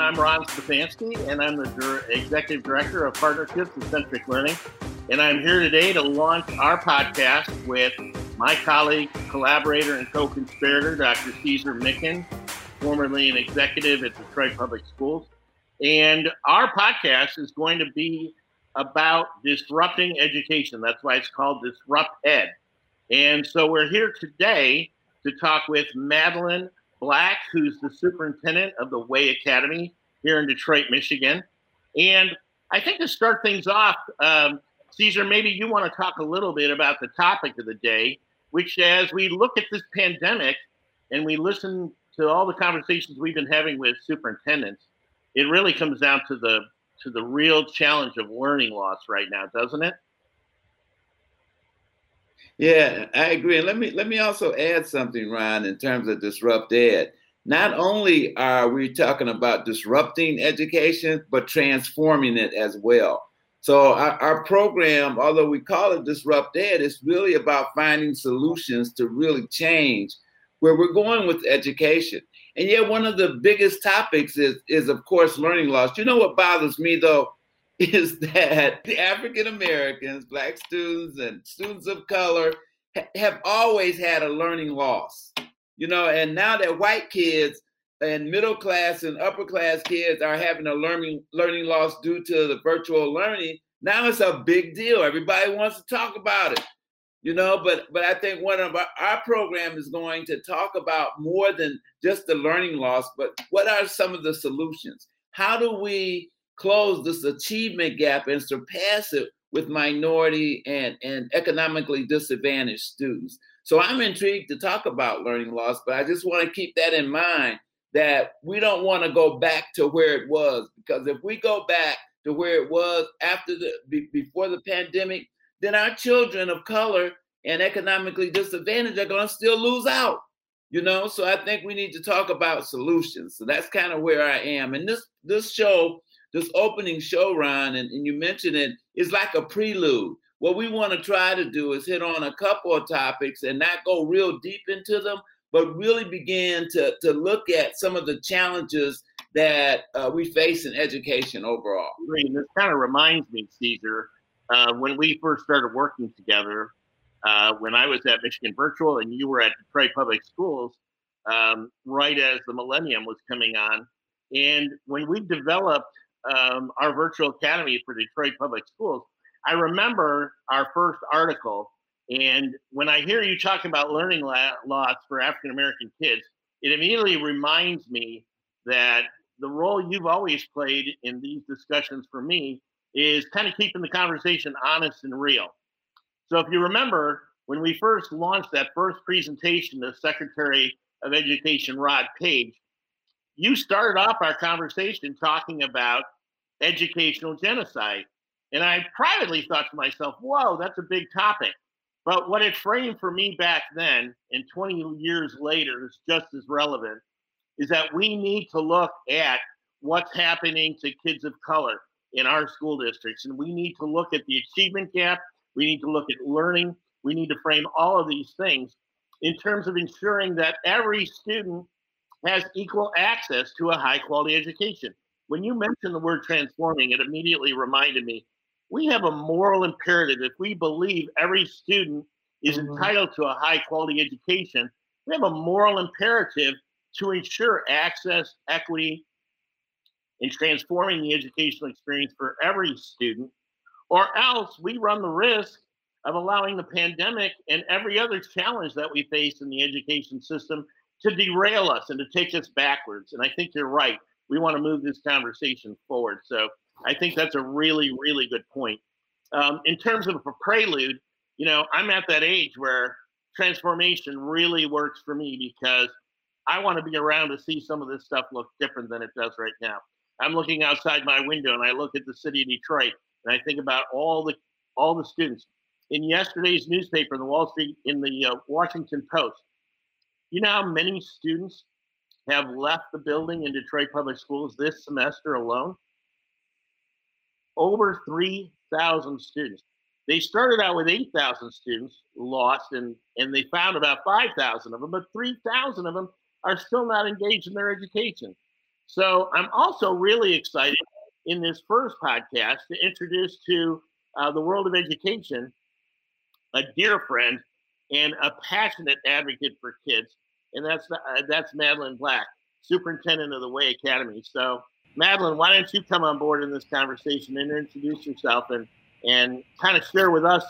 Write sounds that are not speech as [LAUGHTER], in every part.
I'm Ron Stefanski, and I'm the Executive Director of Partnerships and Centric Learning. And I'm here today to launch our podcast with my colleague, collaborator, and co conspirator, Dr. Caesar Mickens, formerly an executive at Detroit Public Schools. And our podcast is going to be about disrupting education. That's why it's called Disrupt Ed. And so we're here today to talk with Madeline Black, who's the superintendent of the Way Academy here in Detroit, Michigan. And I think to start things off, um, Caesar, maybe you want to talk a little bit about the topic of the day, which as we look at this pandemic and we listen to all the conversations we've been having with superintendents, it really comes down to the to the real challenge of learning loss right now, doesn't it? Yeah, I agree. And let me let me also add something, Ryan, in terms of disrupt ed. Not only are we talking about disrupting education, but transforming it as well. So our, our program, although we call it Disrupt Ed, is really about finding solutions to really change where we're going with education. And yet one of the biggest topics is, is of course, learning loss. You know what bothers me though? [LAUGHS] is that the African Americans, Black students, and students of color ha- have always had a learning loss. You know, and now that white kids and middle class and upper class kids are having a learning learning loss due to the virtual learning, now it's a big deal. Everybody wants to talk about it. You know, but but I think one of our, our program is going to talk about more than just the learning loss, but what are some of the solutions? How do we close this achievement gap and surpass it with minority and, and economically disadvantaged students. So I'm intrigued to talk about learning loss, but I just want to keep that in mind that we don't want to go back to where it was because if we go back to where it was after the be, before the pandemic, then our children of color and economically disadvantaged are going to still lose out. You know, so I think we need to talk about solutions. So that's kind of where I am. And this this show this opening show, Ron, and, and you mentioned it, is like a prelude. What we want to try to do is hit on a couple of topics and not go real deep into them, but really begin to, to look at some of the challenges that uh, we face in education overall. This kind of reminds me, Caesar, uh, when we first started working together, uh, when I was at Michigan Virtual and you were at Detroit Public Schools, um, right as the millennium was coming on. And when we developed um, our virtual academy for Detroit Public Schools, I remember our first article. And when I hear you talking about learning loss for African American kids, it immediately reminds me that the role you've always played in these discussions for me is kind of keeping the conversation honest and real. So if you remember, when we first launched that first presentation to Secretary of Education Rod Page, you started off our conversation talking about educational genocide. And I privately thought to myself, whoa, that's a big topic. But what it framed for me back then, and 20 years later, is just as relevant, is that we need to look at what's happening to kids of color in our school districts. And we need to look at the achievement gap. We need to look at learning. We need to frame all of these things in terms of ensuring that every student has equal access to a high quality education. When you mentioned the word transforming, it immediately reminded me we have a moral imperative. If we believe every student is mm-hmm. entitled to a high quality education, we have a moral imperative to ensure access, equity, in transforming the educational experience for every student, or else we run the risk of allowing the pandemic and every other challenge that we face in the education system to derail us and to take us backwards. And I think you're right. We want to move this conversation forward. So I think that's a really, really good point. Um, in terms of a prelude, you know, I'm at that age where transformation really works for me because I want to be around to see some of this stuff look different than it does right now. I'm looking outside my window and I look at the city of Detroit and I think about all the all the students. In yesterday's newspaper, the Wall Street, in the uh, Washington Post, you know how many students have left the building in Detroit Public Schools this semester alone? Over 3,000 students. They started out with 8,000 students lost, and, and they found about 5,000 of them, but 3,000 of them are still not engaged in their education. So I'm also really excited in this first podcast to introduce to uh, the world of education a dear friend and a passionate advocate for kids, and that's uh, that's Madeline Black, superintendent of the Way Academy. So, Madeline, why don't you come on board in this conversation and introduce yourself and and kind of share with us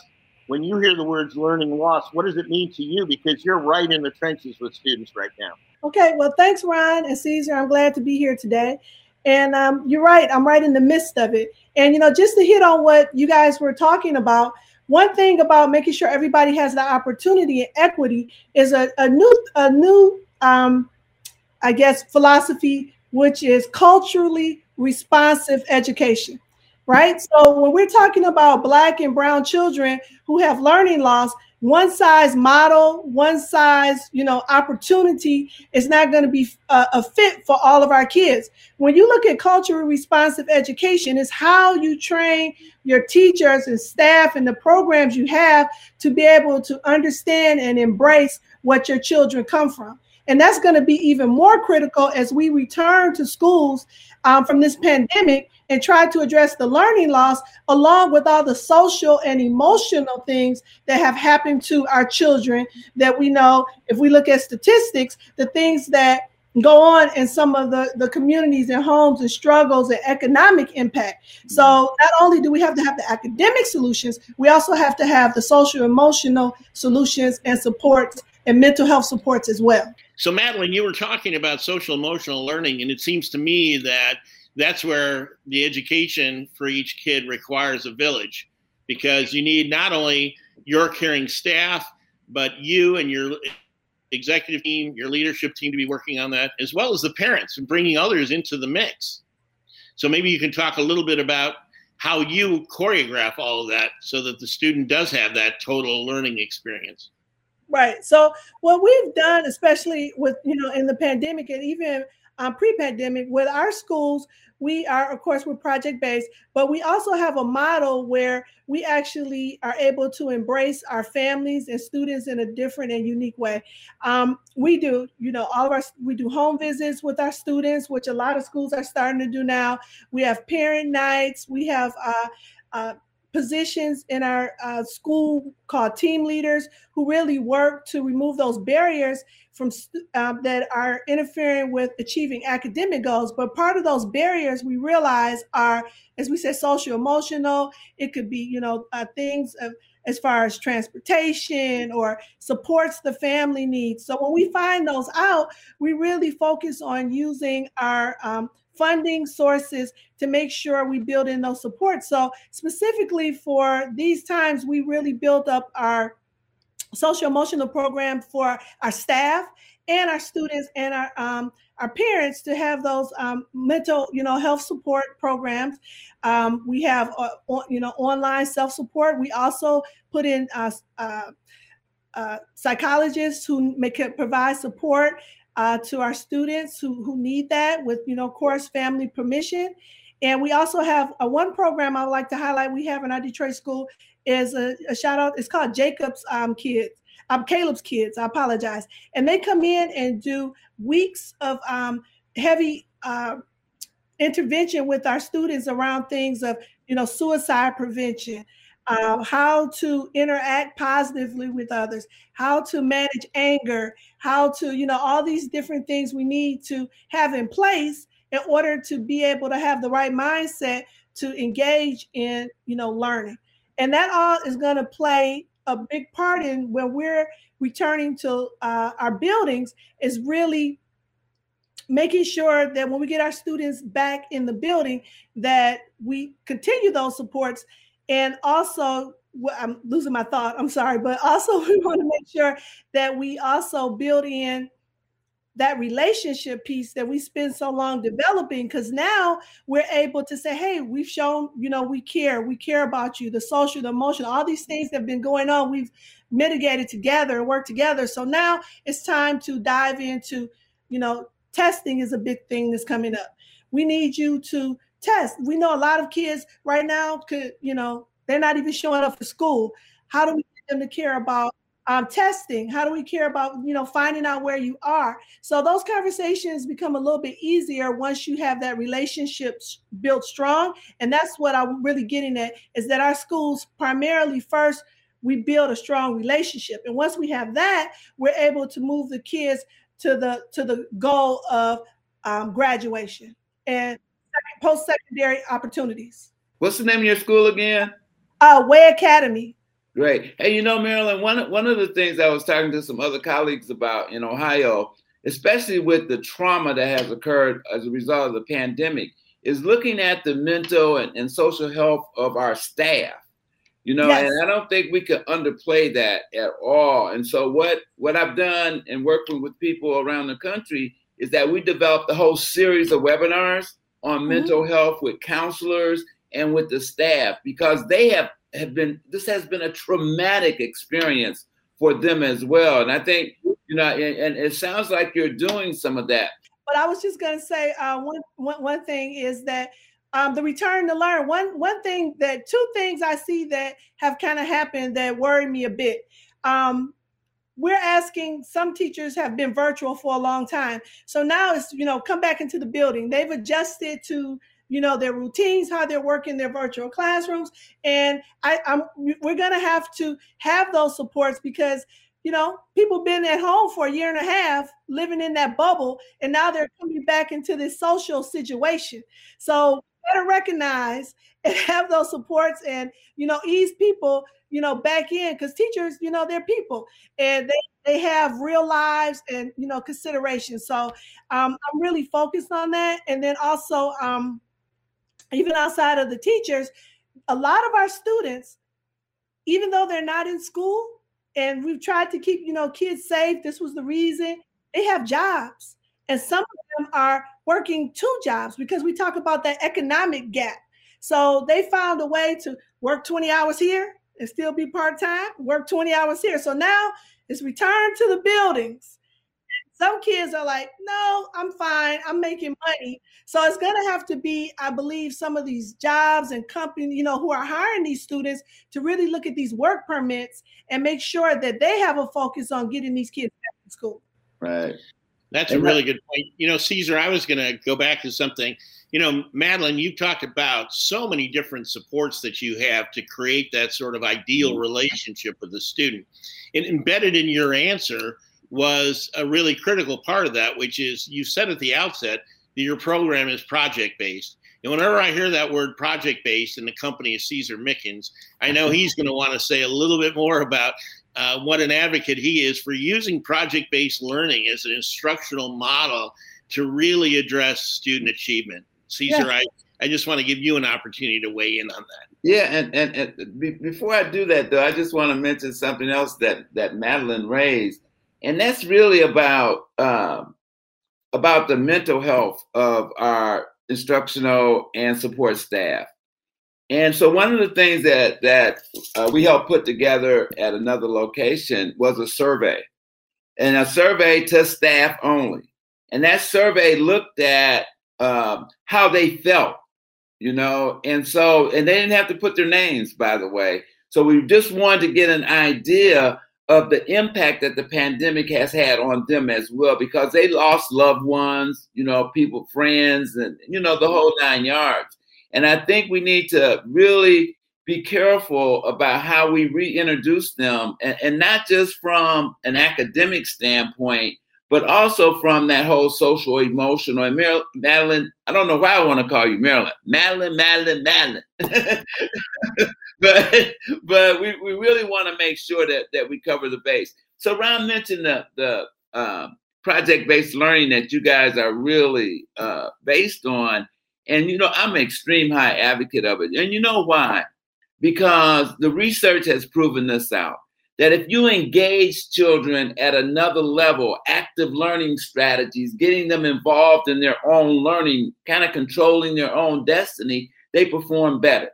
when you hear the words learning loss, what does it mean to you? Because you're right in the trenches with students right now. Okay, well, thanks, Ron and Caesar. I'm glad to be here today. And um, you're right, I'm right in the midst of it. And, you know, just to hit on what you guys were talking about, one thing about making sure everybody has the opportunity and equity is a, a new, a new, um, I guess, philosophy, which is culturally responsive education right? So when we're talking about black and brown children who have learning loss, one size model, one size, you know, opportunity is not going to be a, uh, a, fit for all of our kids. When you look at culturally responsive education, is how you train your teachers and staff and the programs you have to be able to understand and embrace what your children come from. And that's going to be even more critical as we return to schools um, from this pandemic and try to address the learning loss along with all the social and emotional things that have happened to our children that we know if we look at statistics the things that go on in some of the, the communities and homes and struggles and economic impact. So not only do we have to have the academic solutions, we also have to have the social emotional solutions and supports and mental health supports as well. So Madeline, you were talking about social emotional learning, and it seems to me that that's where the education for each kid requires a village because you need not only your caring staff, but you and your executive team, your leadership team to be working on that, as well as the parents and bringing others into the mix. So maybe you can talk a little bit about how you choreograph all of that so that the student does have that total learning experience. Right. So what we've done, especially with you know in the pandemic and even um, pre-pandemic with our schools we are of course we're project based but we also have a model where we actually are able to embrace our families and students in a different and unique way. Um, we do you know all of our we do home visits with our students which a lot of schools are starting to do now. We have parent nights. We have uh, uh, positions in our uh, school called team leaders who really work to remove those barriers from um, that are interfering with achieving academic goals. But part of those barriers we realize are as we said social emotional. It could be you know uh, things of, as far as transportation or supports the family needs. So when we find those out we really focus on using our um, funding sources to make sure we build in those supports. So specifically for these times, we really built up our social emotional program for our staff and our students and our um, our parents to have those um, mental you know health support programs um, we have uh, you know online self support we also put in uh, uh, uh psychologists who make provide support uh, to our students who, who need that with, you know, course family permission. And we also have a one program I would like to highlight we have in our Detroit school is a, a shout out. It's called Jacob's um, Kids. Um, Caleb's kids, I apologize. And they come in and do weeks of um, heavy uh, intervention with our students around things of, you know, suicide prevention, uh, how to interact positively with others, how to manage anger, how to, you know, all these different things we need to have in place in order to be able to have the right mindset to engage in, you know, learning. And that all is going to play a big part in when we're returning to uh, our buildings is really making sure that when we get our students back in the building that we continue those supports and also, I'm losing my thought, I'm sorry, but also [LAUGHS] we want to make sure that we also build in that relationship piece that we spend so long developing because now we're able to say hey we've shown you know we care we care about you the social the emotional all these things that have been going on we've mitigated together and worked together. So now it's time to dive into you know testing is a big thing that's coming up. We need you to test. We know a lot of kids right now could, you know, they're not even showing up for school. How do we get them to care about um, testing? How do we care about, you know, finding out where you are? So those conversations become a little bit easier once you have that relationship built strong. And that's what I'm really getting at is that our schools primarily first we build a strong relationship. And once we have that, we're able to move the kids to the to the goal of um, graduation and post-secondary opportunities. What's the name of your school again? Uh, Way Academy. Great. Hey, you know, Marilyn, one, one of the things I was talking to some other colleagues about in Ohio, especially with the trauma that has occurred as a result of the pandemic, is looking at the mental and, and social health of our staff. You know, yes. and I don't think we can underplay that at all. And so what what I've done in working with people around the country is that we developed a whole series of webinars on mm-hmm. mental health with counselors and with the staff because they have have been this has been a traumatic experience for them as well. And I think you know, and, and it sounds like you're doing some of that. But I was just going to say uh, one, one one thing is that um, the return to learn. One one thing that two things I see that have kind of happened that worry me a bit. Um, we're asking some teachers have been virtual for a long time. So now it's you know come back into the building. They've adjusted to you know their routines how they're working their virtual classrooms. And i i'm we're going to have to have those supports because you know people been at home for a year and a half living in that bubble and now they're coming back into this social situation. So better recognize and [LAUGHS] have those supports and you know ease people you know back in because teachers you know they're people and they they have real lives and you know consideration so um, i'm really focused on that and then also um, even outside of the teachers a lot of our students even though they're not in school and we've tried to keep you know kids safe this was the reason they have jobs and some of them are working two jobs because we talk about that economic gap. So they found a way to work 20 hours here and still be part time, work 20 hours here. So now it's return to the buildings. Some kids are like, no, I'm fine. I'm making money. So it's going to have to be, I believe, some of these jobs and companies, you know, who are hiring these students to really look at these work permits and make sure that they have a focus on getting these kids back to school. Right. That's a really good point. You know, Caesar, I was going to go back to something. You know, Madeline, you talked about so many different supports that you have to create that sort of ideal mm-hmm. relationship with the student. And embedded in your answer was a really critical part of that, which is you said at the outset that your program is project based. And whenever I hear that word project based in the company of Caesar Mickens, I know [LAUGHS] he's going to want to say a little bit more about uh, what an advocate he is for using project based learning as an instructional model to really address student achievement. Caesar, yeah. I, I just want to give you an opportunity to weigh in on that. Yeah, and, and, and be, before I do that, though, I just want to mention something else that, that Madeline raised, and that's really about um, about the mental health of our instructional and support staff. And so one of the things that that uh, we helped put together at another location was a survey, and a survey to staff only. And that survey looked at um, how they felt, you know, and so and they didn't have to put their names, by the way. So we just wanted to get an idea of the impact that the pandemic has had on them as well, because they lost loved ones, you know, people, friends, and you know the whole nine yards. And I think we need to really be careful about how we reintroduce them, and, and not just from an academic standpoint, but also from that whole social emotional. And Mar- Madeline, I don't know why I want to call you Marilyn, Madeline, Madeline, Madeline. [LAUGHS] but but we, we really want to make sure that that we cover the base. So Ron mentioned the the um, project based learning that you guys are really uh, based on. And you know, I'm an extreme high advocate of it. And you know why? Because the research has proven this out that if you engage children at another level, active learning strategies, getting them involved in their own learning, kind of controlling their own destiny, they perform better.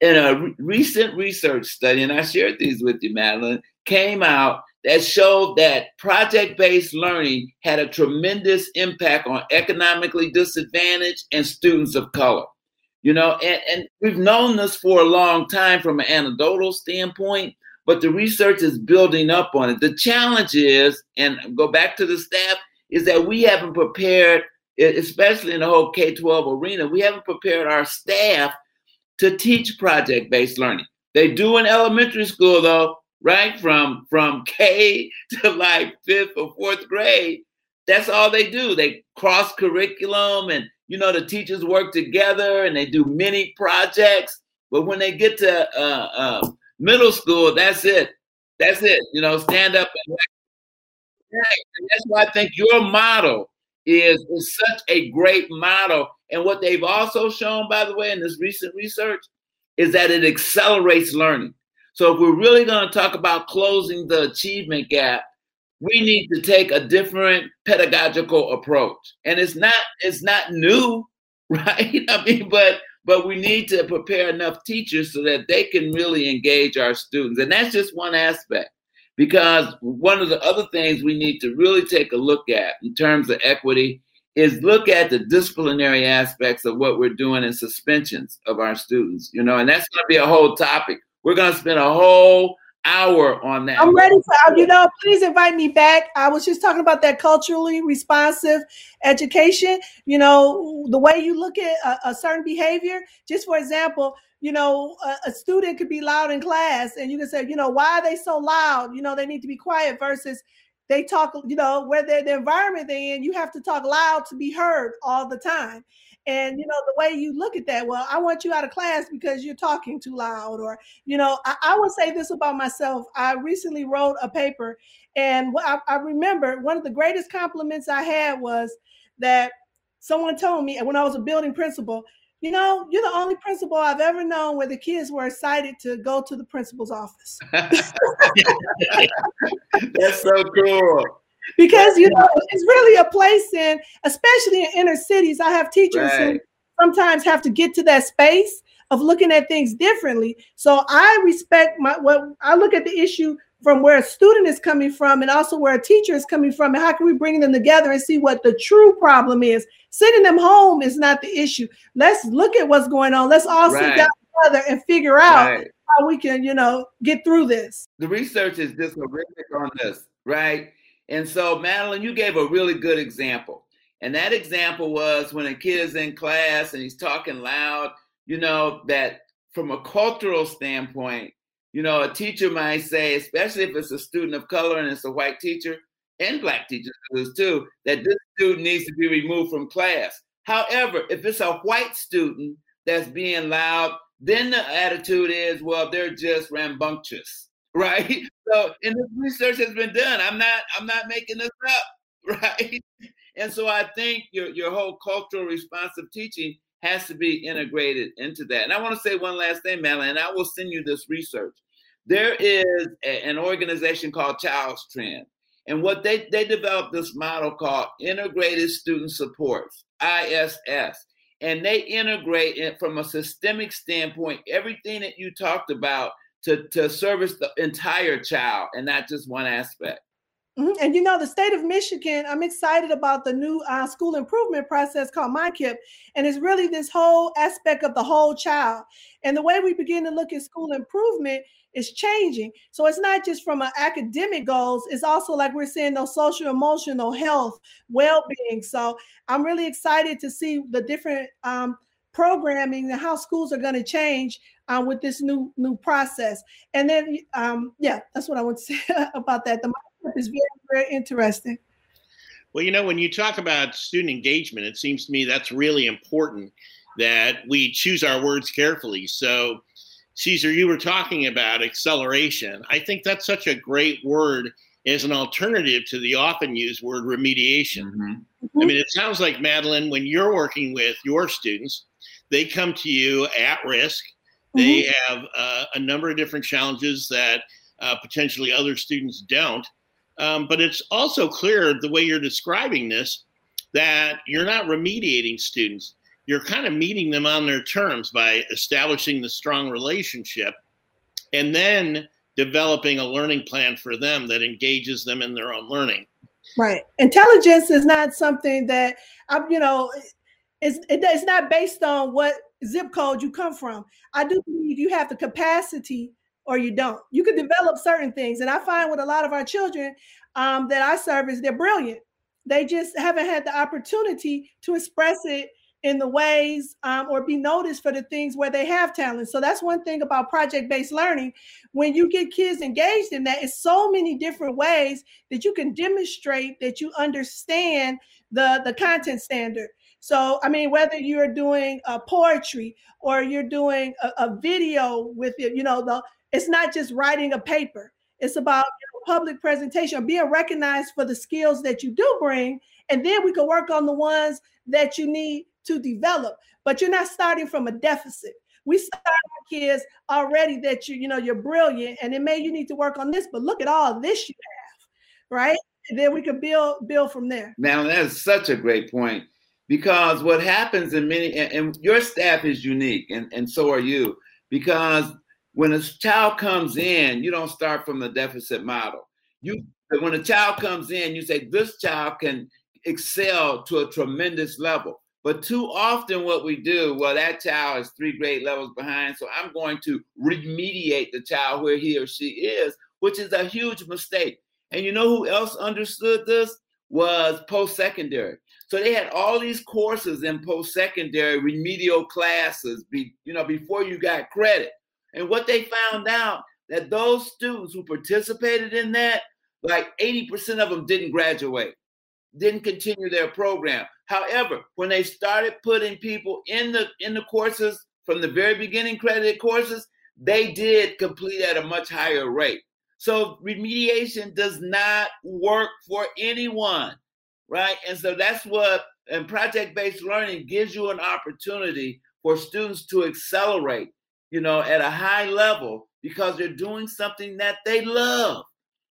In a re- recent research study, and I shared these with you, Madeline, came out that showed that project based learning had a tremendous impact on economically disadvantaged and students of color. You know, and, and we've known this for a long time from an anecdotal standpoint, but the research is building up on it. The challenge is, and go back to the staff, is that we haven't prepared, especially in the whole K 12 arena, we haven't prepared our staff to teach project based learning. They do in elementary school, though, right? From, from K [LAUGHS] to like fifth or fourth grade. That's all they do. They cross curriculum and, you know, the teachers work together and they do many projects. But when they get to uh, uh, middle school, that's it. That's it. You know, stand up and and that's why I think your model is, is such a great model. And what they've also shown, by the way, in this recent research, is that it accelerates learning. So if we're really going to talk about closing the achievement gap, we need to take a different pedagogical approach. And it's not it's not new, [LAUGHS] right? I mean, but but we need to prepare enough teachers so that they can really engage our students. And that's just one aspect. Because one of the other things we need to really take a look at in terms of equity is look at the disciplinary aspects of what we're doing in suspensions of our students, you know, and that's going to be a whole topic. We're going to spend a whole hour on that. I'm ready for uh, you know, please invite me back. I was just talking about that culturally responsive education. You know, the way you look at a, a certain behavior. Just for example, you know, a, a, student could be loud in class, and you can say, you know, why are they so loud? You know, they need to be quiet. Versus they talk, you know, where they're the environment they're in, you have to talk loud to be heard all the time. And you know, the way you look at that, well, I want you out of class because you're talking too loud, or you know, I, I would say this about myself. I recently wrote a paper, and I, I remember one of the greatest compliments I had was that someone told me when I was a building principal, you know, you're the only principal I've ever known where the kids were excited to go to the principal's office. [LAUGHS] That's so cool because you know it's really a place in especially in inner cities i have teachers right. who sometimes have to get to that space of looking at things differently. So i respect my what i look at the issue from where a student is coming from and also where a teacher is coming from and how can we bring them together and see what the true problem is? Sending them home is not the issue. Let's look at what's going on. Let's all right. sit down together and figure out right. how we can you know get through this. The research is just horrific on this right and so, Madeline, you gave a really good example. And that example was when a kid is in class and he's talking loud, you know, that from a cultural standpoint, you know, a teacher might say, especially if it's a student of color and it's a white teacher, and black teachers too, that this student needs to be removed from class. However, if it's a white student that's being loud, then the attitude is, well, they're just rambunctious. [LAUGHS] right? So, and this research has been done. I'm not, I'm not making this up, [LAUGHS] right? And so I think your your whole cultural responsive teaching has to be integrated into that. And I want to say one last thing, Madeline, and I will send you this research. There is a, an organization called Child Trends. And what they, they developed this model called Integrated Student Supports, ISS. And they integrate it from a systemic standpoint, everything that you talked about to, to service the entire child and not just one aspect. Mm-hmm. And you know, the state of Michigan, I'm excited about the new uh, school improvement process called MICIP. And it's really this whole aspect of the whole child. And the way we begin to look at school improvement is changing. So it's not just from an academic goals, it's also like we're seeing those social, emotional health, well being. So I'm really excited to see the different um, programming and how schools are going to change uh, with this new new process. And then, um, yeah, that's what I want to [LAUGHS] say about that. The mindset is very very interesting. Well, you know, when you talk about student engagement, it seems to me that's really important that we choose our words carefully. So, Caesar, you were talking about acceleration. I think that's such a great word as an alternative to the often used word remediation. Mm-hmm. I mean, it sounds like, Madeline, when you're working with your students, they come to you at risk. They mm-hmm. have uh, a number of different challenges that uh, potentially other students don't. Um, but it's also clear the way you're describing this that you're not remediating students. You're kind of meeting them on their terms by establishing the strong relationship and then developing a learning plan for them that engages them in their own learning. Right. Intelligence is not something that I'm, you know, it's, it's not based on what zip code you come from. I do believe you have the capacity or you don't. You can develop certain things. And I find with a lot of our children um, that I service, they're brilliant. They just haven't had the opportunity to express it in the ways um, or be noticed for the things where they have talent. So that's one thing about project based learning. When you get kids engaged in that, it's so many different ways that you can demonstrate that you understand the, the content standard. So, I mean, whether you're doing a poetry or you're doing a, a video with it, you know, the it's not just writing a paper. It's about you know, public presentation, being recognized for the skills that you do bring, and then we can work on the ones that you need to develop. But you're not starting from a deficit. We start our kids already that you, you know, you're brilliant, and it may you need to work on this, but look at all this you have, right? And then we can build build from there. Now that's such a great point because what happens in many and, and your staff is unique, and, and so are you, because when a child comes in, you don't start from the deficit model. You when a child comes in, you say this child can excel to a tremendous level. But too often, what we do, well, that child is three grade levels behind, so I'm going to remediate the child where he or she is, which is a huge mistake. And you know who else understood this? Was post secondary. So they had all these courses in post secondary remedial classes, be, you know, before you got credit. And what they found out that those students who participated in that, like 80% of them didn't graduate, didn't continue their program. However, when they started putting people in the in the courses from the very beginning, credited courses, they did complete at a much higher rate. So remediation does not work for anyone, right? And so that's what and project-based learning gives you an opportunity for students to accelerate, you know, at a high level because they're doing something that they love.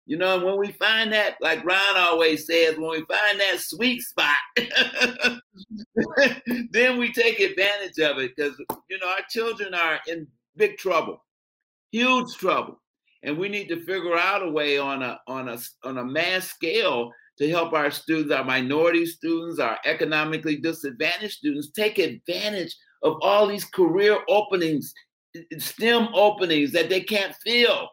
You know, when we find that, like Ron always says, when we find that sweet spot, [LAUGHS] then we take advantage of it because, you know, our children are in big trouble, huge trouble. And we need to figure out a way on a on a on a mass scale to help our students, our minority students, our economically disadvantaged students take advantage of all these career openings, STEM openings that they can't fill.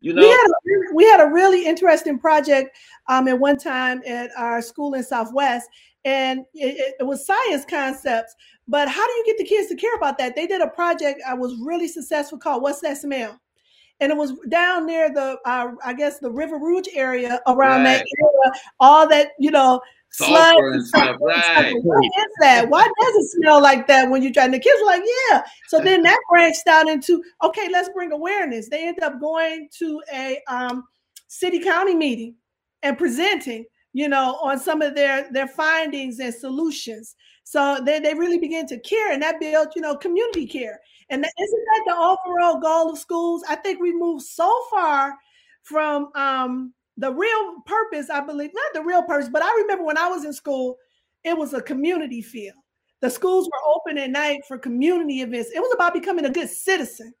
You know, we had a, we had a really interesting project um, at one time at our school in Southwest, and it, it, was science concepts. But how do you get the kids to care about that? They did a project I was really successful called "What's That Smell," and it was down near the uh, I guess the River Rouge area around right. that area. All that you know sulfur and stuff. Right. What is that? Why does it smell like that when you're trying? The kids were like, yeah. So then that branched out into okay, let's bring awareness. They end up going to a um, city county meeting and presenting, you know, on some of their their findings and solutions. So they, they really begin to care, and that built, you know, community care. And that, isn't that the overall goal of schools? I think we moved so far from um, the real purpose, I believe, not the real purpose, but I remember when I was in school, it was a community feel. The schools were open at night for community events. It was about becoming a good citizen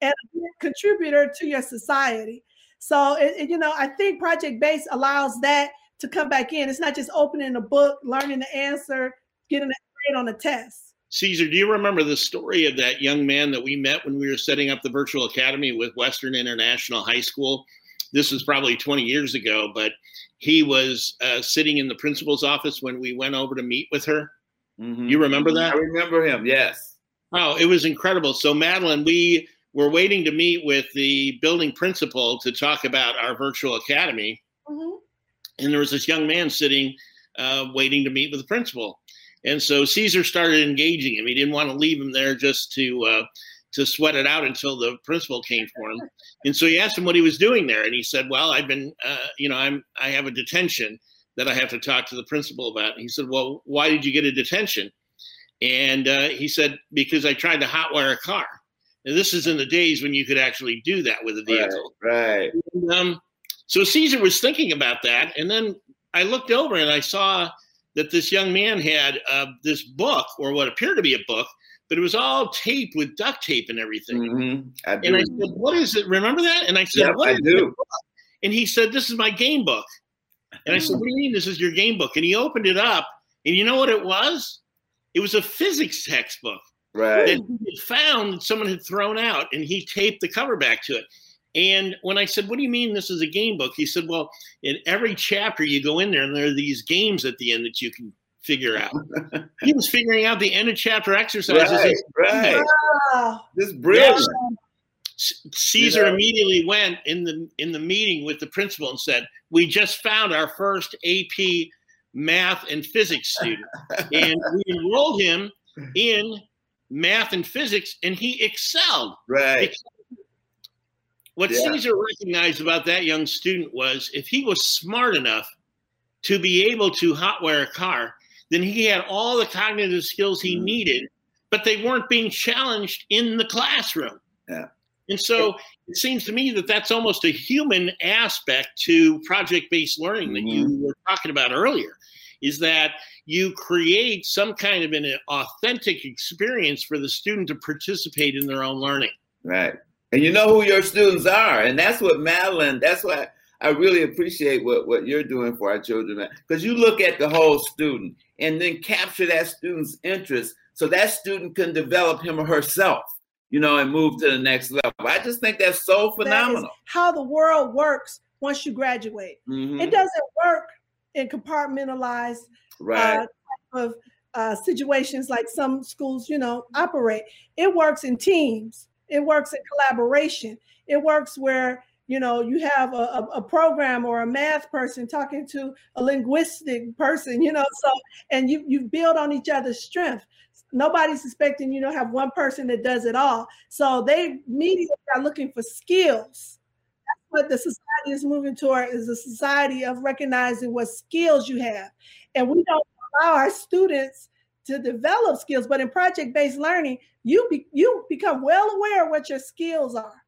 and a good contributor to your society. So, it, it, you know, I think project based allows that to come back in. It's not just opening a book, learning the answer, getting a grade on a test. Caesar, do you remember the story of that young man that we met when we were setting up the virtual academy with Western International High School? this was probably 20 years ago, but he was uh, sitting in the principal's office when we went over to meet with her. Mm-hmm. You remember that? I remember him. Yes. Oh, it was incredible. So, Madeline, we were waiting to meet with the building principal to talk about our virtual academy. Mm-hmm. And there was this young man sitting, uh, waiting to meet with the principal. And so Caesar started engaging him. He didn't want to leave him there just to uh, to sweat it out until the principal came for him. And so he asked him what he was doing there, and he said, "Well, I've been, uh, you know, I'm I have a detention that I have to talk to the principal about." And he said, "Well, why did you get a detention?" And uh, he said, "Because I tried to hotwire a car." And this is in the days when you could actually do that with a vehicle. Right. right. And, um, so Caesar was thinking about that, and then I looked over and I saw that this young man had uh, this book, or what appeared to be a book, but it was all taped with duct tape and everything. Mm-hmm. I and I said, "What is it? Remember that?" And I said, yep, "What I do." And he said, "This is my game book." And I said, "What do you mean this is your game book?" And he opened it up, and you know what it was? It was a physics textbook right. that he had found that someone had thrown out, and he taped the cover back to it. And when I said, What do you mean this is a game book? He said, Well, in every chapter you go in there and there are these games at the end that you can figure out. [LAUGHS] he was figuring out the end of chapter exercises. Right, right. Wow. This is brilliant. Yeah. Caesar immediately went in the in the meeting with the principal and said, "We just found our first AP math and physics student, [LAUGHS] and we enrolled him in math and physics, and he excelled." Right. What yeah. Caesar recognized about that young student was if he was smart enough to be able to hotwire a car, then he had all the cognitive skills he mm-hmm. needed, but they weren't being challenged in the classroom. Yeah. And so it seems to me that that's almost a human aspect to project based learning that you mm-hmm. were talking about earlier is that you create some kind of an authentic experience for the student to participate in their own learning. Right. And you know who your students are. And that's what Madeline, that's why I really appreciate what, what you're doing for our children. Because you look at the whole student and then capture that student's interest so that student can develop him or herself you know, and move to the next level. I just think that's so phenomenal. That how the world works once you graduate. Mm-hmm. It doesn't work in compartmentalized right. uh, of uh, situations like some schools, you know, operate. It works in teams. It works in collaboration. It works where you know you have a, a, program or a math person talking to a linguistic person you know so and you you build on each other's strength nobody's expecting you to have one person that does it all. So they immediately are looking for skills. That's what the society is moving toward is a society of recognizing what skills you have. And we don't allow our students to develop skills, but in project-based learning, you be, you become well aware of what your skills are.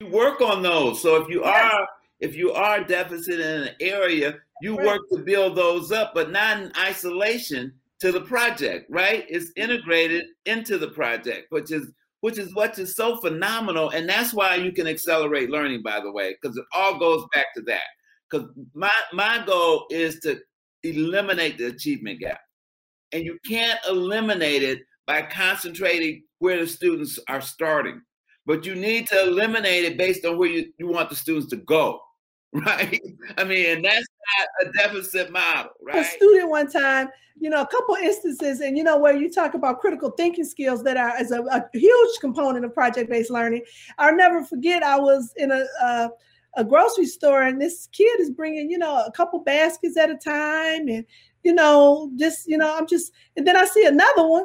You work on those. So if you yes. are if you are deficit in an area, you right. work to build those up, but not in isolation to the project, right? It's mm-hmm. integrated into the project, which is which is what is so phenomenal. And that's why you can accelerate learning, by the way, because it all goes back to that. Because my my goal is to eliminate the achievement gap. And you can't eliminate it by concentrating where the students are starting. But you need to eliminate it based on where you, you want the students to go. [LAUGHS] right? I mean, and that's not a deficit model, right? A student one time, you know, a couple instances, and you know, where you talk about critical thinking skills that are as a, a huge component of project-based learning. I'll never forget. I was in a, a a grocery store, and this kid is bringing, you know, a couple baskets at a time, and you know, just you know, I'm just, and then I see another one.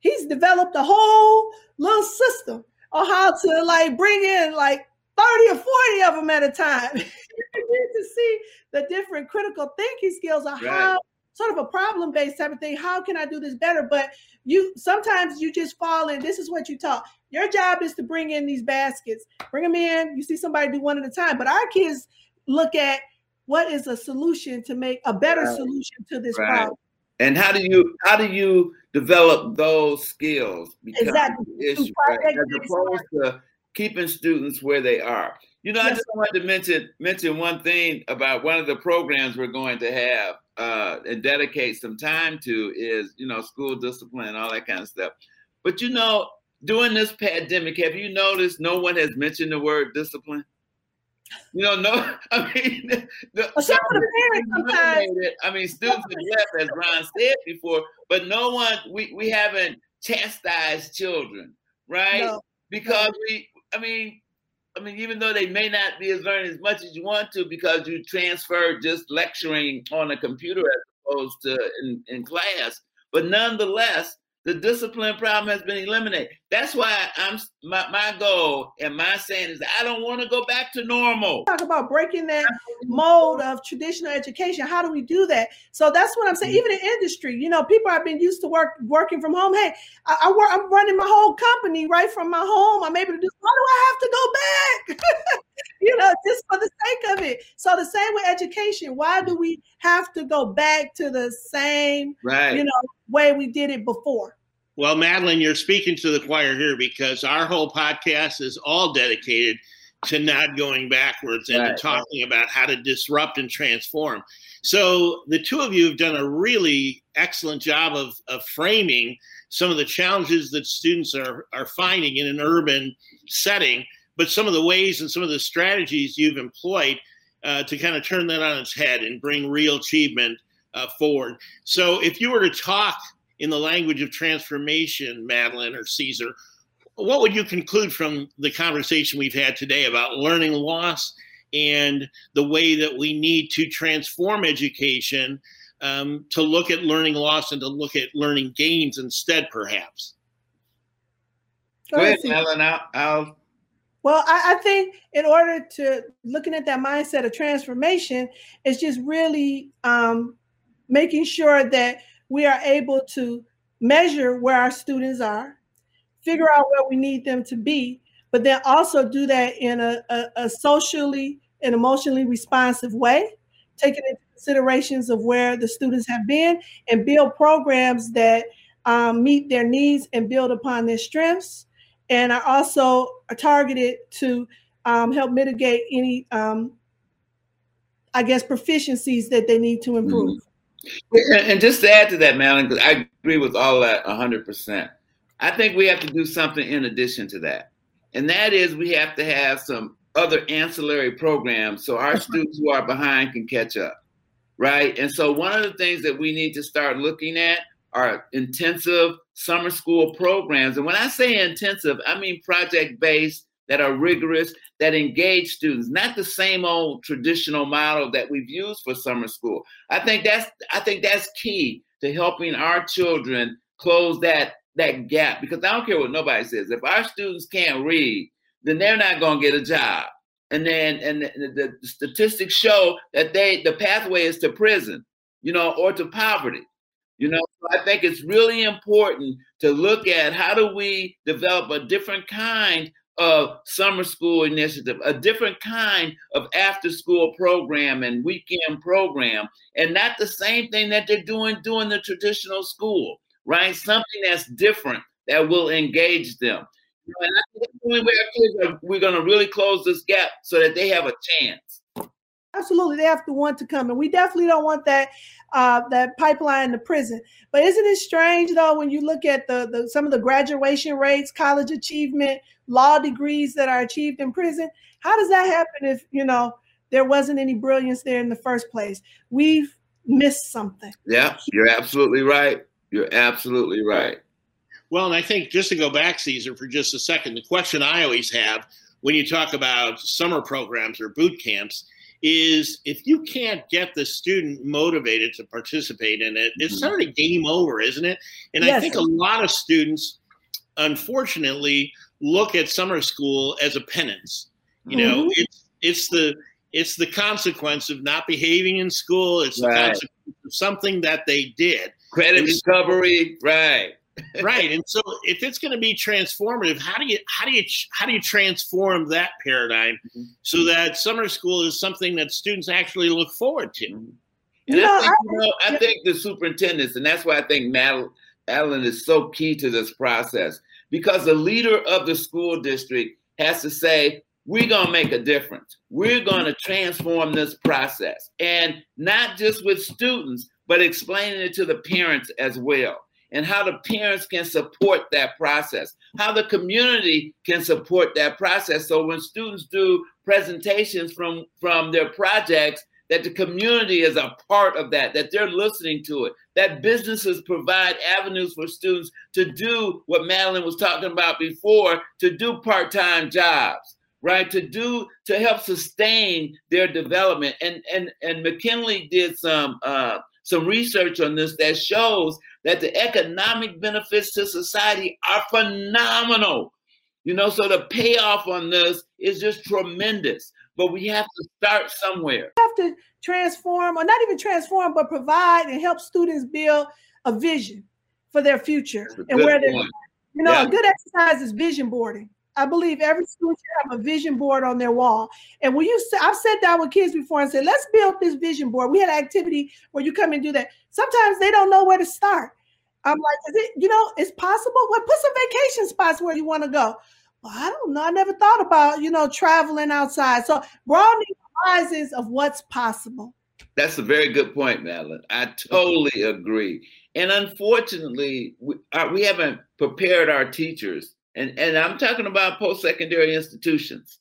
He's developed a whole little system on how to like bring in like 30 or 40 of them at a time. [LAUGHS] you need to see the different critical thinking skills of right. how sort of a problem based type of thing. How can I do this better? But you sometimes you just fall in. This is what you taught. Your job is to bring in these baskets, bring them in. You see somebody do one at a time. But our kids look at what is a solution to make a better right. solution to this right. problem. And how do you how do you develop those skills? Exactly. Issue, right? As opposed to keeping students where they are. You know, yes. I just wanted to mention mention one thing about one of the programs we're going to have uh, and dedicate some time to is you know school discipline, and all that kind of stuff. But you know, during this pandemic, have you noticed no one has mentioned the word discipline? You know, no, [LAUGHS] I mean, the, well, some the parents sometimes. I mean, students have left, as Ron said before, but no one, we, we haven't chastised children, right? No. Because we, I mean, I mean, even though they may not be as learning as much as you want to because you transfer just lecturing on a computer as opposed to in, in class, but nonetheless, the discipline problem has been eliminated. That's why I'm my, my goal and my saying is I don't want to go back to normal. Talk about breaking that mold of traditional education. How do we do that? So that's what I'm saying. Even in industry, you know, people have been used to work working from home. Hey, I, I work. I'm running my whole company right from my home. I'm able to do. Why do I have to go back? [LAUGHS] you know, just for the sake of it. So the same with education. Why do we have to go back to the same, right. you know, way we did it before? Well, Madeline, you're speaking to the choir here because our whole podcast is all dedicated to not going backwards and right. to talking about how to disrupt and transform. So the two of you have done a really excellent job of, of framing some of the challenges that students are, are finding in an urban setting but some of the ways and some of the strategies you've employed uh, to kind of turn that on its head and bring real achievement uh, forward. So, if you were to talk in the language of transformation, Madeline or Caesar, what would you conclude from the conversation we've had today about learning loss and the way that we need to transform education um, to look at learning loss and to look at learning gains instead, perhaps? Go ahead, Ellen. I'll, I'll well, I, I, think in order to looking at that mindset of transformation, it's just really um, making sure that we are able to measure where our students are, figure out where we need them to be, but then also do that in a, a, a socially and emotionally responsive way, taking into considerations of where the students have been and build programs that um, meet their needs and build upon their strengths and are also targeted to um, help mitigate any, um, I guess, proficiencies that they need to improve. Mm-hmm. And just to add to that, Madeline, because I agree with all that 100%. I think we have to do something in addition to that. And that is we have to have some other ancillary programs so our mm-hmm. students who are behind can catch up. Right. And so one of the things that we need to start looking at are intensive summer school programs. And when I say intensive, I mean project based that are rigorous, that engage students, not the same old traditional model that we've used for summer school. I think that's I think that's key to helping our children close that that gap because I don't care what nobody says. If our students can't read, then they're not going to get a job. And then and the, the statistics show that they the pathway is to prison, you know, or to poverty. You know, I think it's really important to look at how do we develop a different kind of summer school initiative, a different kind of after school program and weekend program, and not the same thing that they're doing doing the traditional school, right? Something that's different that will engage them. And I think that's the only way our kids are, we're going to really close this gap so that they have a chance. Absolutely, they have to want to come, and we definitely don't want that uh, that pipeline to prison. But isn't it strange though when you look at the, the some of the graduation rates, college achievement, law degrees that are achieved in prison? How does that happen if you know there wasn't any brilliance there in the first place? We've missed something. Yeah, you're absolutely right. You're absolutely right. Well, and I think just to go back, Caesar, for just a second, the question I always have when you talk about summer programs or boot camps is if you can't get the student motivated to participate in it, it's mm-hmm. sort of game over, isn't it? And yes. I think a lot of students, unfortunately, look at summer school as a penance. You know, mm-hmm. it's it's the it's the consequence of not behaving in school. It's right. the consequence of something that they did. Credit recovery, right? Right and so if it's going to be transformative how do you how do you how do you transform that paradigm mm-hmm. so that summer school is something that students actually look forward to mm-hmm. and you know, I, think, you know, I think the superintendents and that's why i think Madeline is so key to this process because the leader of the school district has to say we're going to make a difference we're going to transform this process and not just with students but explaining it to the parents as well and how the parents can support that process, how the community can support that process. So when students do presentations from, from their projects, that the community is a part of that, that they're listening to it, that businesses provide avenues for students to do what Madeline was talking about before, to do part-time jobs, right? To do to help sustain their development. And and and McKinsey did some uh, some research on this that shows that the economic benefits to society are phenomenal. You know, so the payoff on this is just tremendous. But we have to start somewhere. We have to transform, or not even transform, but provide and help students build a vision for their future and where they're. You know, yeah. a good exercise is vision boarding. I believe every student should have a vision board on their wall. And when you I've sat down with kids before and said, let's build this vision board. We had an activity where you come and do that. Sometimes they don't know where to start. I'm like, is it, you know, it's possible? Well, put some vacation spots where you want to go. Well, I don't know. I never thought about, you know, traveling outside. So broadening horizons of what's possible. That's a very good point, Madeline. I totally agree. And unfortunately, we, uh, we haven't prepared our teachers and, and I'm talking about post secondary institutions.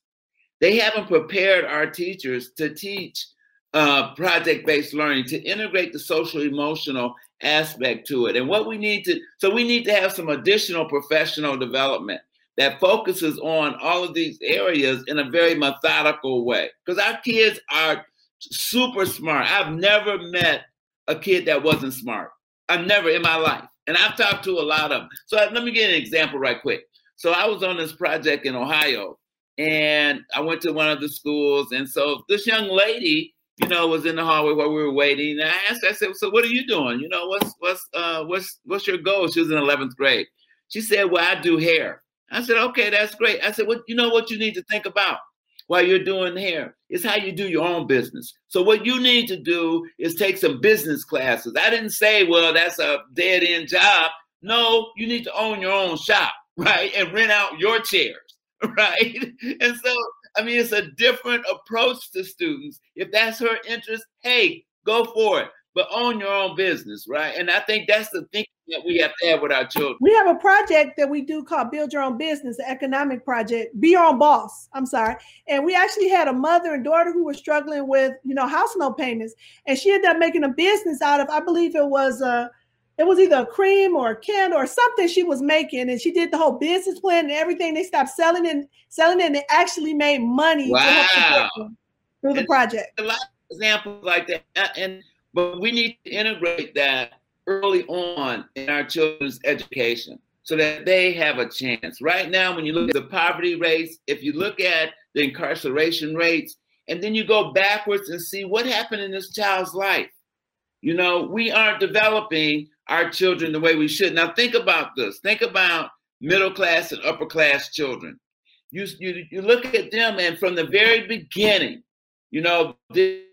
They haven't prepared our teachers to teach uh, project based learning, to integrate the social emotional aspect to it. And what we need to, so we need to have some additional professional development that focuses on all of these areas in a very methodical way. Because our kids are super smart. I've never met a kid that wasn't smart. I've never in my life. And I've talked to a lot of them. So let me give an example right quick. So I was on this project in Ohio and I went to one of the schools. And so this young lady, you know, was in the hallway while we were waiting. And I asked, I said, so what are you doing? You know, what's what's uh what's what's your goal? She was in 11th grade. She said, well, I do hair. I said, okay, that's great. I said, what you know what you need to think about? while you're doing hair. is how you do your own business. So what you need to do is take some business classes. I didn't say, well, that's a dead end job. No, you need to own your own shop, right? And rent out your chairs, [LAUGHS] right? And so, I mean, it's a different approach to students. If that's her interest, hey, go for it but own your own business, right? And I think that's the thing that we have to have with our children. We have a project that we do called Build Your Own Business, economic project. Be your own boss. I'm sorry. And we actually had a mother and daughter who were struggling with, you know, house note payments, and she ended up making a business out of. I believe it was a. It was either a cream or a candle or something she was making, and she did the whole business plan and everything. They stopped selling and selling it, and they actually made money wow. through the and project. A lot of examples like that, and but we need to integrate that early on in our children's education so that they have a chance. Right now, when you look at the poverty rates, if you look at the incarceration rates, and then you go backwards and see what happened in this child's life. You know, we aren't developing our children the way we should. Now, think about this. Think about middle class and upper class children. You, you, you look at them, and from the very beginning, you know, they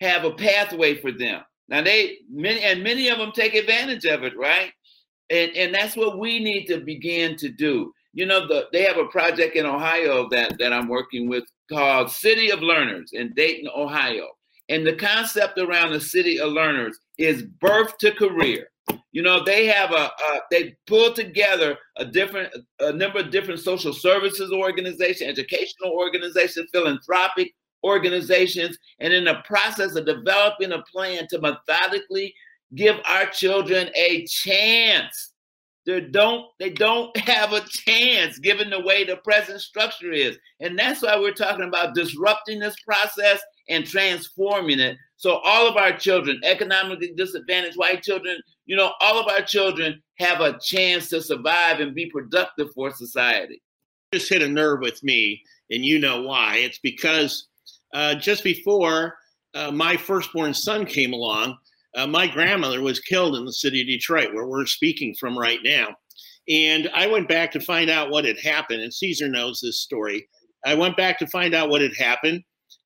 have a pathway for them. Now they many and many of them take advantage of it, right? And and that's what we need to begin to do. You know, the, they have a project in Ohio that that I'm working with called City of Learners in Dayton, Ohio. And the concept around the City of Learners is birth to career. You know, they have a, a they pull together a different a number of different social services organizations, educational organizations, philanthropic organizations, and in the process of developing a plan to methodically give our children a chance. They don't, they don't [LAUGHS] have a chance given the way the present structure is. And that's why we're talking about disrupting this process and transforming it. So all of our children, economically disadvantaged white children, you know, all of our children have a chance to survive and be productive for society. Just hit a nerve with me, and you know why. It's because uh, just before uh, my firstborn son came along, uh, my grandmother was killed in the city of Detroit, where we're speaking from right now. And I went back to find out what had happened, and Caesar knows this story. I went back to find out what had happened,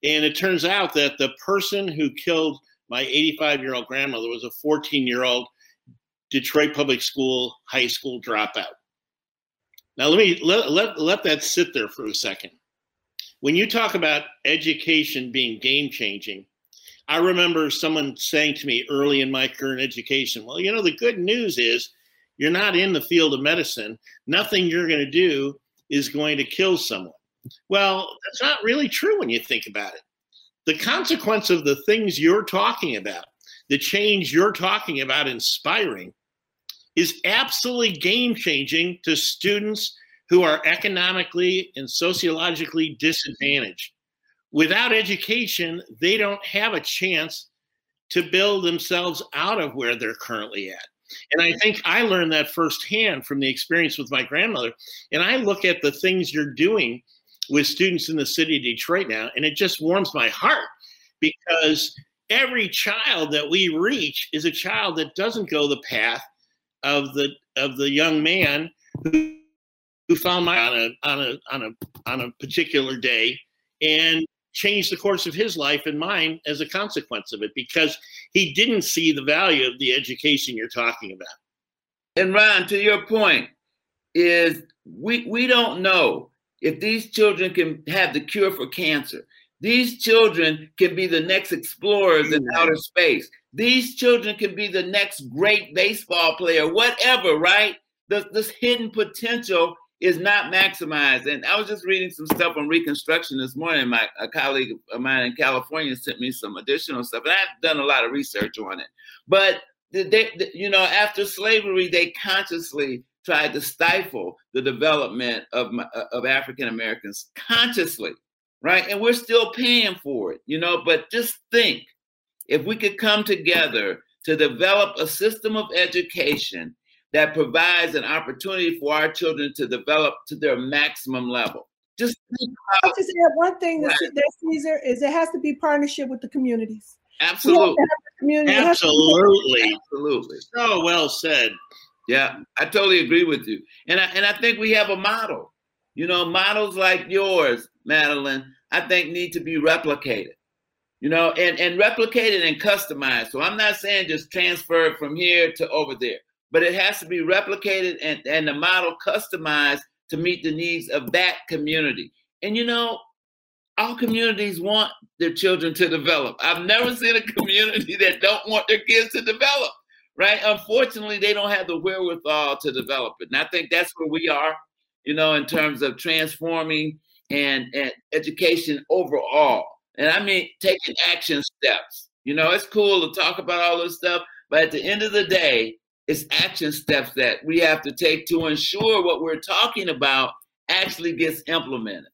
and it turns out that the person who killed my 85 year old grandmother was a 14 year old Detroit public school high school dropout. Now let me let, let, let that sit there for a second when you talk about education being game changing, I remember someone saying to me early in my current education, well, you know, the good news is you're not in the field of medicine. Nothing you're going to do is going to kill someone. Well, that's not really true when you think about it. The consequence of the things you're talking about, the change you're talking about inspiring, is absolutely game changing to students who are economically and sociologically disadvantaged. Without education, they don't have a chance to build themselves out of where they're currently at. And I think I learned that firsthand from the experience with my grandmother. And I look at the things you're doing with students in the city of Detroit now, and it just warms my heart because every child that we reach is a child that doesn't go the path of the of the young man who who found my on a on a on a on a particular day and changed the course of his life and mine as a consequence of it because he didn't see the value of the education you're talking about. And Ron, to your point, is we we don't know if these children can have the cure for cancer. These children can be the next explorers in outer space. These children can be the next great baseball player, whatever, right? The, this hidden potential is not maximized. And I was just reading some stuff on Reconstruction this morning. My a colleague of mine in California sent me some additional stuff, and I've done a lot of research on it. But they, they, you know, after slavery, they consciously tried to stifle the development of uh, of African Americans consciously, right? And we're still paying for it, you know. But just think, if we could come together to develop a system of education that provides an opportunity for our children to develop to their maximum level. Just I'll just add one thing that, that Caesar is it has to be partnership with the communities. Absolutely. Community Absolutely. Absolutely. So well said. Yeah, I totally agree with you. And I, and I think we have a model. You know, models like yours, Madeline, I think need to be replicated. You know, and, and replicated and customized. So I'm not saying just transfer it from here to over there but it has to be replicated and, and the model customized to meet the needs of that community. And you know, all communities want their children to develop. I've never seen a community [LAUGHS] that don't want their kids to develop, right? Unfortunately, they don't have the wherewithal to develop it. And I think that's where we are, you know, in terms of transforming and, and education overall. And I mean taking action steps. You know, it's cool to talk about all this stuff, but at the end of the day, it's action steps that we have to take to ensure what we're talking about actually gets implemented.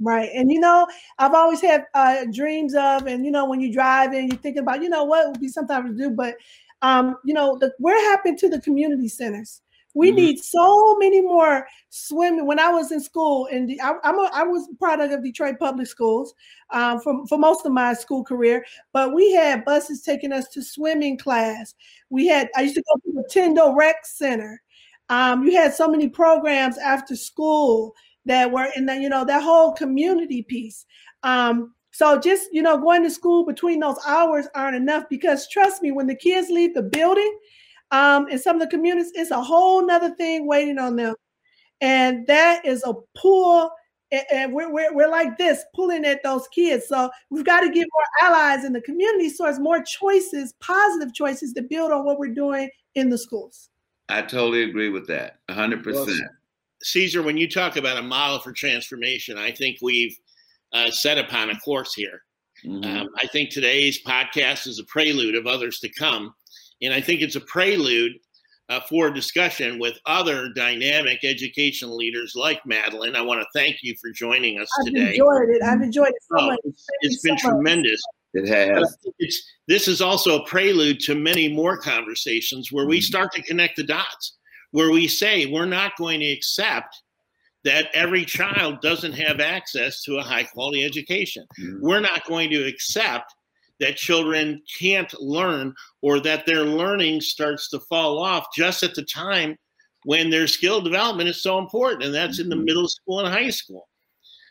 Right. And you know, I've always had uh, dreams of, and you know, when you drive and you're thinking about, you know, what would be something to do, but um, you know, the, where happened to the community centers? We mm-hmm. need so many more swimming. When I was in school, and I, I'm a, I was product of Detroit Public Schools um, for, for most of my school career, but we had buses taking us to swimming class. We had, I used to go to the Tyndall Rec Center. Um, you had so many programs after school that were in the, you know, that whole community piece. Um, so just, you know, going to school between those hours aren't enough because trust me, when the kids leave the building, um, in some of the communities, it's a whole nother thing waiting on them. And that is a pull. And we're, we're, we're like this, pulling at those kids. So we've got to get more allies in the community so it's more choices, positive choices to build on what we're doing in the schools. I totally agree with that, 100%. Well, Caesar, when you talk about a model for transformation, I think we've uh, set upon a course here. Mm-hmm. Um, I think today's podcast is a prelude of others to come. And I think it's a prelude uh, for discussion with other dynamic educational leaders like Madeline. I want to thank you for joining us I've today. I've enjoyed it. I've enjoyed it so oh, much. it's, it's been so tremendous. Much. It has. It's, this is also a prelude to many more conversations where we mm-hmm. start to connect the dots, where we say we're not going to accept that every child doesn't have access to a high quality education. Mm-hmm. We're not going to accept that children can't learn or that their learning starts to fall off just at the time when their skill development is so important and that's in the mm-hmm. middle school and high school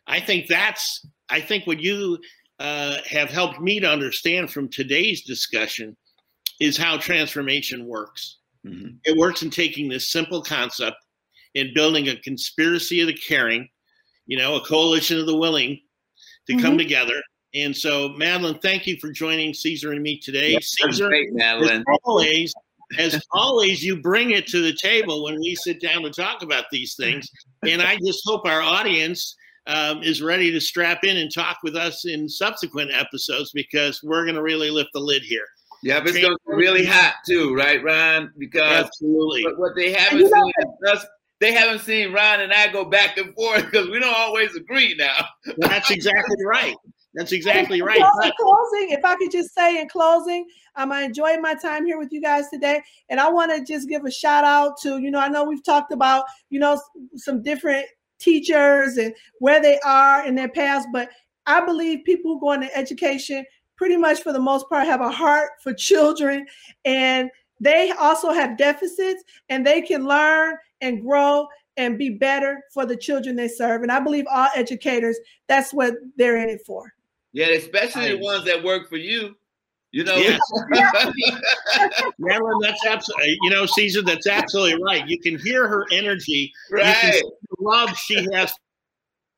i think that's i think what you uh, have helped me to understand from today's discussion is how transformation works mm-hmm. it works in taking this simple concept and building a conspiracy of the caring you know a coalition of the willing to mm-hmm. come together and so, Madeline, thank you for joining Caesar and me today. Yeah, Caesar, great, Madeline. As always, as always, you bring it to the table when we sit down to talk about these things. And I just hope our audience um, is ready to strap in and talk with us in subsequent episodes because we're going to really lift the lid here. Yeah, but it's going to be really hot too, right, Ron? Because absolutely, what they haven't seen us they haven't seen Ron and I go back and forth because we don't always agree now. That's exactly right. That's exactly right. In closing, if I could just say in closing, um, I enjoyed my time here with you guys today, and I want to just give a shout out to you know I know we've talked about you know some different teachers and where they are in their past, but I believe people who go into education pretty much for the most part have a heart for children and they also have deficits and they can learn and grow and be better for the children they serve. And I believe all educators, that's what they're in it for. Yeah, especially the ones that work for you. You know, yes. [LAUGHS] Marilyn, that's absolutely, uh, you know, Caesar, that's absolutely right. You can hear her energy, right? love she has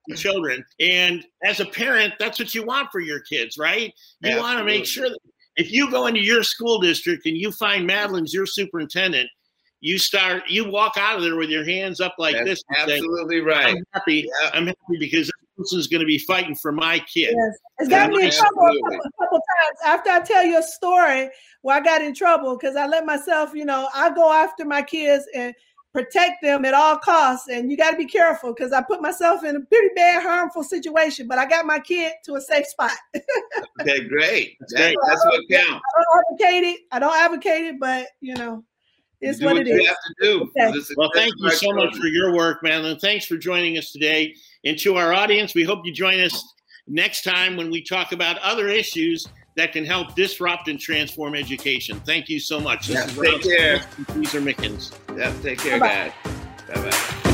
for children, and as a parent, that's what you want for your kids, right? You want to make sure that if you go into your school district and you find Madeline's your superintendent, you start you walk out of there with your hands up like That's this. absolutely say, right. I'm happy. Yeah. I'm happy because this person's going to be fighting for my kid. Yes. It's got me in trouble a couple, a couple times after I tell you a story where I got in trouble because I let myself, you know, I go after my kids and protect them at all costs. And you got to be careful because I put myself in a pretty bad, harmful situation, but I got my kid to a safe spot. [LAUGHS] Okay, great. That's That- great. that's what counts. I don't advocate it. I don't advocate it, but you know, You it's do what what it you have to do. for Okay. Well, thank you our so much for your work, Madeline. Thanks for joining us today. And to our audience, we hope you join us next time when we talk about other issues that can help disrupt and transform education. Thank you so much. This Yeah, is take care. Smith and Caesar Mickens. Yeah, take care, Bye-bye. guys. Bye bye.